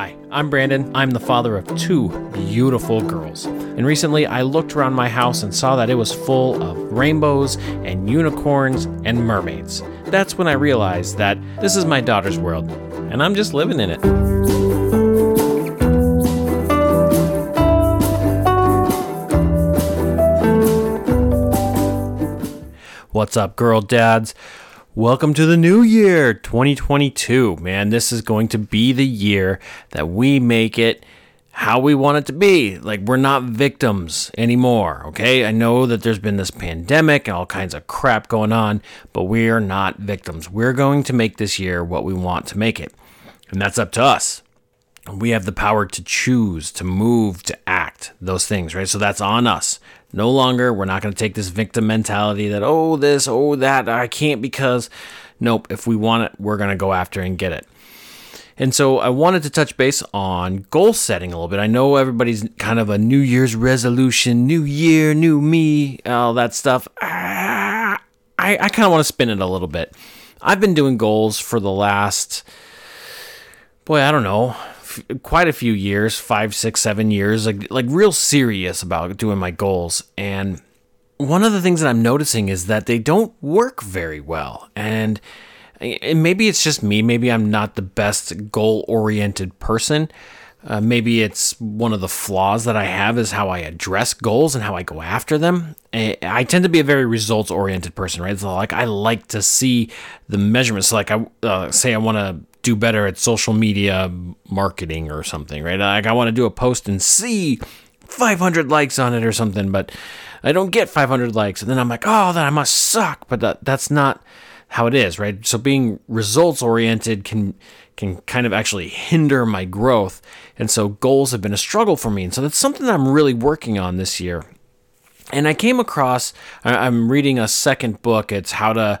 Hi, I'm Brandon. I'm the father of two beautiful girls. And recently I looked around my house and saw that it was full of rainbows and unicorns and mermaids. That's when I realized that this is my daughter's world, and I'm just living in it. What's up, girl dads? Welcome to the new year, 2022. Man, this is going to be the year that we make it how we want it to be. Like, we're not victims anymore, okay? I know that there's been this pandemic and all kinds of crap going on, but we are not victims. We're going to make this year what we want to make it. And that's up to us. We have the power to choose, to move, to act, those things, right? So that's on us. No longer, we're not going to take this victim mentality that, oh, this, oh, that, I can't because. Nope, if we want it, we're going to go after and get it. And so I wanted to touch base on goal setting a little bit. I know everybody's kind of a New Year's resolution, new year, new me, all that stuff. Ah, I, I kind of want to spin it a little bit. I've been doing goals for the last, boy, I don't know, f- quite a few years five, six, seven years like, like real serious about doing my goals. And one of the things that I'm noticing is that they don't work very well. And and maybe it's just me. Maybe I'm not the best goal oriented person. Uh, maybe it's one of the flaws that I have is how I address goals and how I go after them. I, tend to be a very results oriented person, right? So like I like to see the measurements. So like I uh, say I want to do better at social media marketing or something, right? Like I want to do a post and see 500 likes on it or something, but I don't get 500 likes, and then I'm like, oh, then I must suck. But that, that's not how it is, right? So being results oriented can can kind of actually hinder my growth. And so goals have been a struggle for me. And so that's something that I'm really working on this year. And I came across I'm reading a second book. It's how to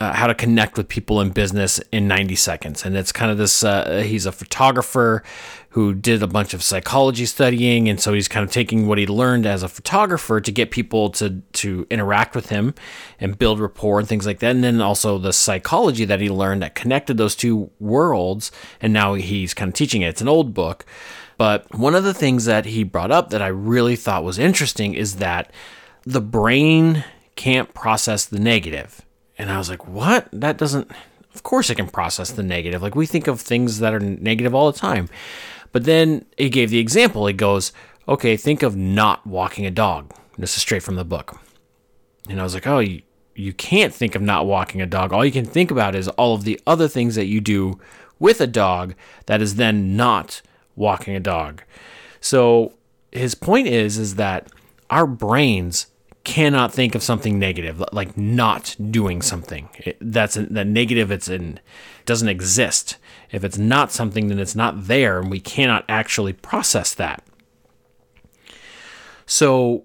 uh, how to connect with people in business in 90 seconds. And it's kind of this uh, he's a photographer who did a bunch of psychology studying. And so he's kind of taking what he learned as a photographer to get people to to interact with him and build rapport and things like that. And then also the psychology that he learned that connected those two worlds. And now he's kind of teaching it. It's an old book. But one of the things that he brought up that I really thought was interesting is that the brain can't process the negative and I was like, what? That doesn't, of course it can process the negative. Like we think of things that are negative all the time. But then it gave the example. It goes, okay, think of not walking a dog. This is straight from the book. And I was like, oh, you, you can't think of not walking a dog. All you can think about is all of the other things that you do with a dog that is then not walking a dog. So his point is is that our brains cannot think of something negative, like not doing something. That's a, that negative. It's in doesn't exist. If it's not something, then it's not there, and we cannot actually process that. So,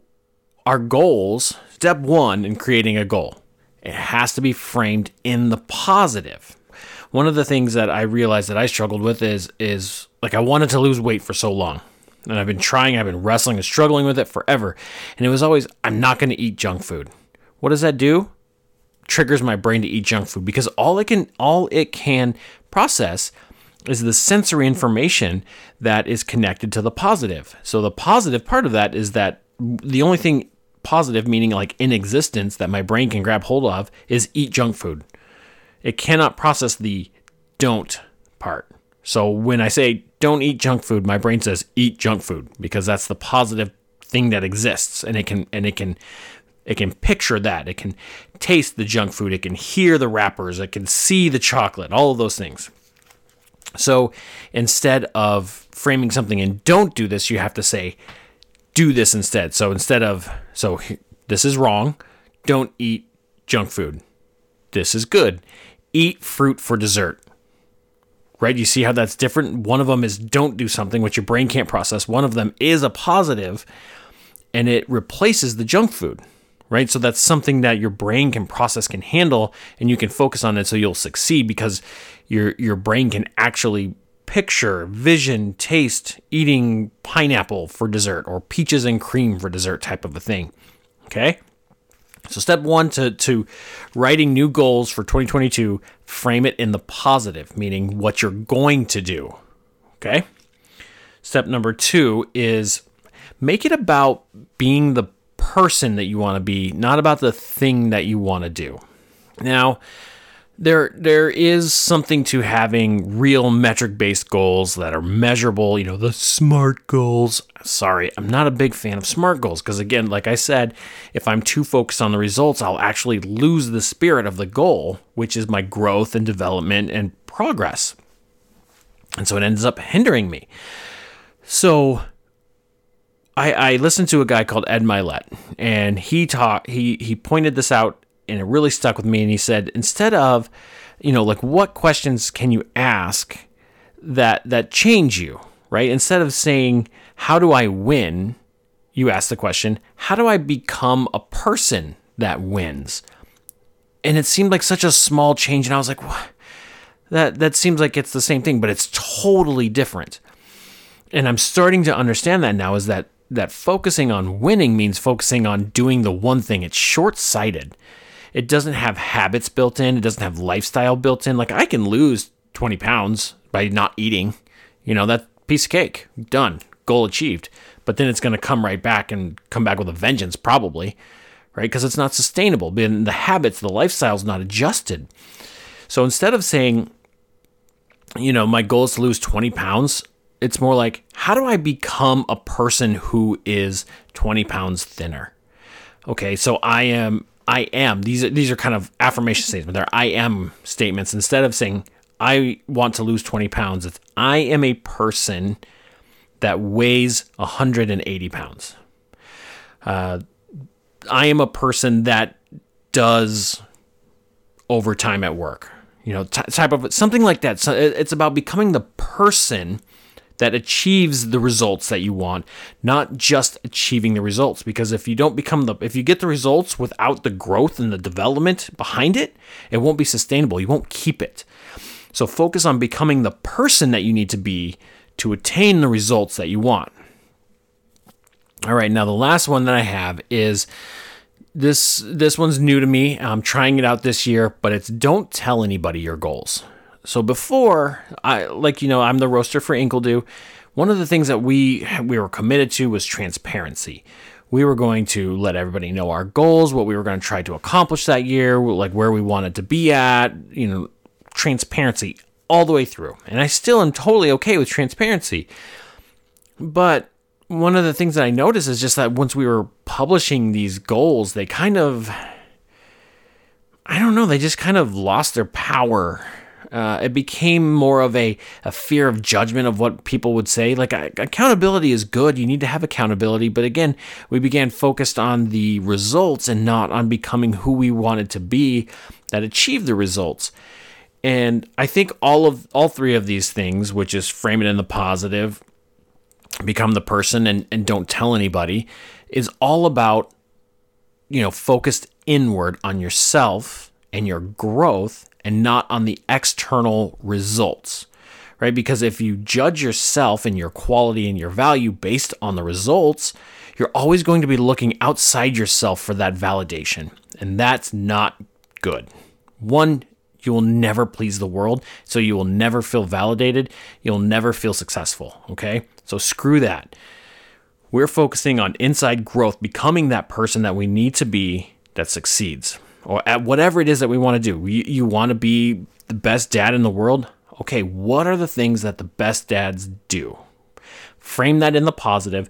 our goals. Step one in creating a goal, it has to be framed in the positive. One of the things that I realized that I struggled with is is like I wanted to lose weight for so long and I've been trying, I've been wrestling and struggling with it forever. And it was always, I'm not going to eat junk food. What does that do? Triggers my brain to eat junk food because all it can, all it can process is the sensory information that is connected to the positive. So the positive part of that is that the only thing positive, meaning like in existence, that my brain can grab hold of is eat junk food. It cannot process the don't part. So when I say don't eat junk food, my brain says eat junk food because that's the positive thing that exists and it can and it can it can picture that. It can taste the junk food, it can hear the wrappers, it can see the chocolate, all of those things. So instead of framing something and don't do this, you have to say do this instead. So instead of so this is wrong, don't eat junk food. This is good. Eat fruit for dessert right? You see how that's different? One of them is don't do something which your brain can't process. One of them is a positive and it replaces the junk food, right? So that's something that your brain can process, can handle, and you can focus on it so you'll succeed because your your brain can actually picture, vision, taste eating pineapple for dessert or peaches and cream for dessert type of a thing. Okay? So step one to, to writing new goals for 2022, frame it in the positive, meaning what you're going to do. Okay. Step number two is make it about being the person that you want to be, not about the thing that you want to do. Now, there there is something to having real metric based goals that are measurable, you know, the smart goals. Sorry, I'm not a big fan of smart goals because again, like I said, if I'm too focused on the results, I'll actually lose the spirit of the goal, which is my growth and development and progress. And so it ends up hindering me. So I, I listened to a guy called Ed Mylett, and he taught he he pointed this out and it really stuck with me. And he said, instead of, you know, like what questions can you ask that that change you, right? Instead of saying, how do I win? You ask the question, how do I become a person that wins? And it seemed like such a small change, and I was like, what? That that seems like it's the same thing, but it's totally different. And I'm starting to understand that now is that that focusing on winning means focusing on doing the one thing. It's short-sighted it doesn't have habits built in. It doesn't have lifestyle built in. Like I can lose 20 pounds by not eating. You know, that piece of cake, done, goal achieved. But then it's going to come right back and come back with a vengeance, probably, right? Because it's not sustainable. Then the habits, the lifestyle's not adjusted. So instead of saying, you know, my goal is to lose 20 pounds, it's more like, how do I become a person who is 20 pounds thinner? Okay, so I am I am. These are, these are kind of affirmation statements. They're I am statements. Instead of saying I want to lose 20 pounds, it's I am a person that weighs 180 pounds. Uh, I am a person that does overtime at work. You know, t- type of something like that. So it's about becoming the person that achieves the results that you want, not just achieving the results. Because if you don't become the, if you get the results without the growth and the development behind it, it won't be sustainable. You won't keep it. So focus on becoming the person that you need to be to attain the results that you want. All right, now the last one that I have is this this one's new to me. I'm trying it out this year, but it's don't tell anybody your goals. So before, I like you know, I'm the roaster for Inkledo. One of the things that we we were committed to was transparency. We were going to let everybody know our goals, what we were going to try to accomplish that year, like where we wanted to be at, you know, transparency all the way through. And I still am totally okay with transparency. But one of the things that I noticed is just that once we were publishing these goals, they kind of I don't know, they just kind of lost their power uh, it became more of a, a fear of judgment of what people would say. Like, accountability is good. You need to have accountability. But again, we began focused on the results and not on becoming who we wanted to be that achieved the results. And I think all of all three of these things, which is frame it in the positive, become the person and, and don't tell anybody, is all about, you know, focused inward on yourself and your growth and not on the external results, right? Because if you judge yourself and your quality and your value based on the results, you're always going to be looking outside yourself for that validation. And that's not good. One, you will never please the world, so you will never feel validated. You'll never feel successful, okay? So screw that. We're focusing on inside growth, becoming that person that we need to be that succeeds or at whatever it is that we want to do. You, you want to be the best dad in the world? Okay, what are the things that the best dads do? Frame that in the positive.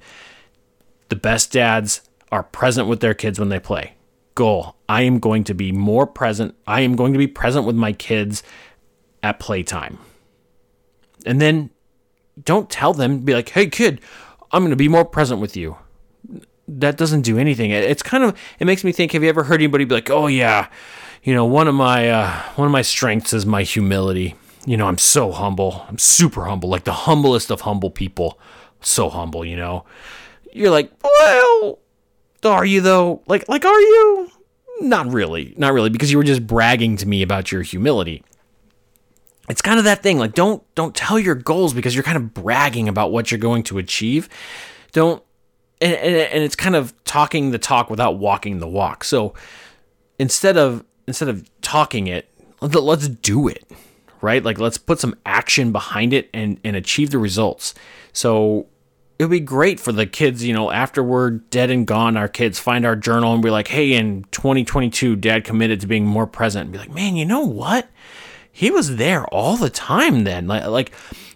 The best dads are present with their kids when they play. Goal I am going to be more present. I am going to be present with my kids at playtime. And then don't tell them, be like, hey, kid, I'm going to be more present with you that doesn't do anything. It's kind of it makes me think. Have you ever heard anybody be like, "Oh yeah, you know, one of my uh, one of my strengths is my humility. You know, I'm so humble. I'm super humble, like the humblest of humble people. So humble, you know." You're like, "Well, are you though? Like, like are you?" Not really, not really, because you were just bragging to me about your humility. It's kind of that thing. Like, don't don't tell your goals because you're kind of bragging about what you're going to achieve. Don't and, and, and it's kind of talking the talk without walking the walk. So instead of instead of talking it, let's do it, right? Like let's put some action behind it and and achieve the results. So it would be great for the kids, you know, after we're dead and gone, our kids find our journal and be like, hey, in 2022, dad committed to being more present and be like, man, you know what? He was there all the time then. Like, like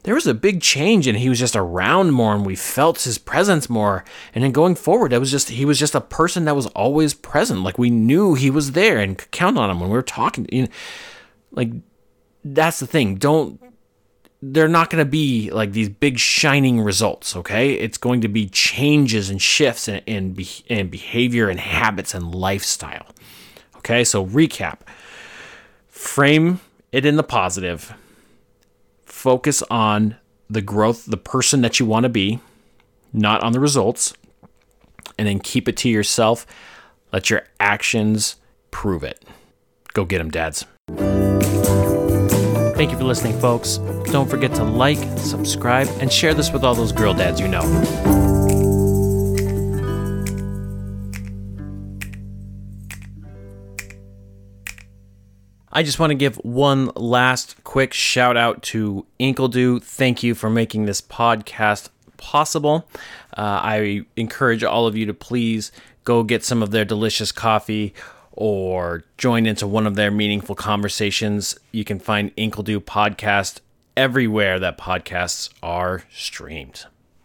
there was a big change and he was just around more and we felt his presence more. And then going forward, it was just, he was just a person that was always present. Like we knew he was there and could count on him when we were talking. You know, like that's the thing. Don't they're not going to be like these big shining results, okay? It's going to be changes and shifts in, in, be, in behavior and habits and lifestyle. Okay, so recap frame it in the positive, focus on the growth, the person that you want to be, not on the results, and then keep it to yourself. Let your actions prove it. Go get them, dads. Thank you for listening, folks. Don't forget to like, subscribe, and share this with all those girl dads you know. I just want to give one last quick shout out to Inkledo. Thank you for making this podcast possible. Uh, I encourage all of you to please go get some of their delicious coffee or join into one of their meaningful conversations. You can find Inkledo podcast everywhere that podcasts are streamed.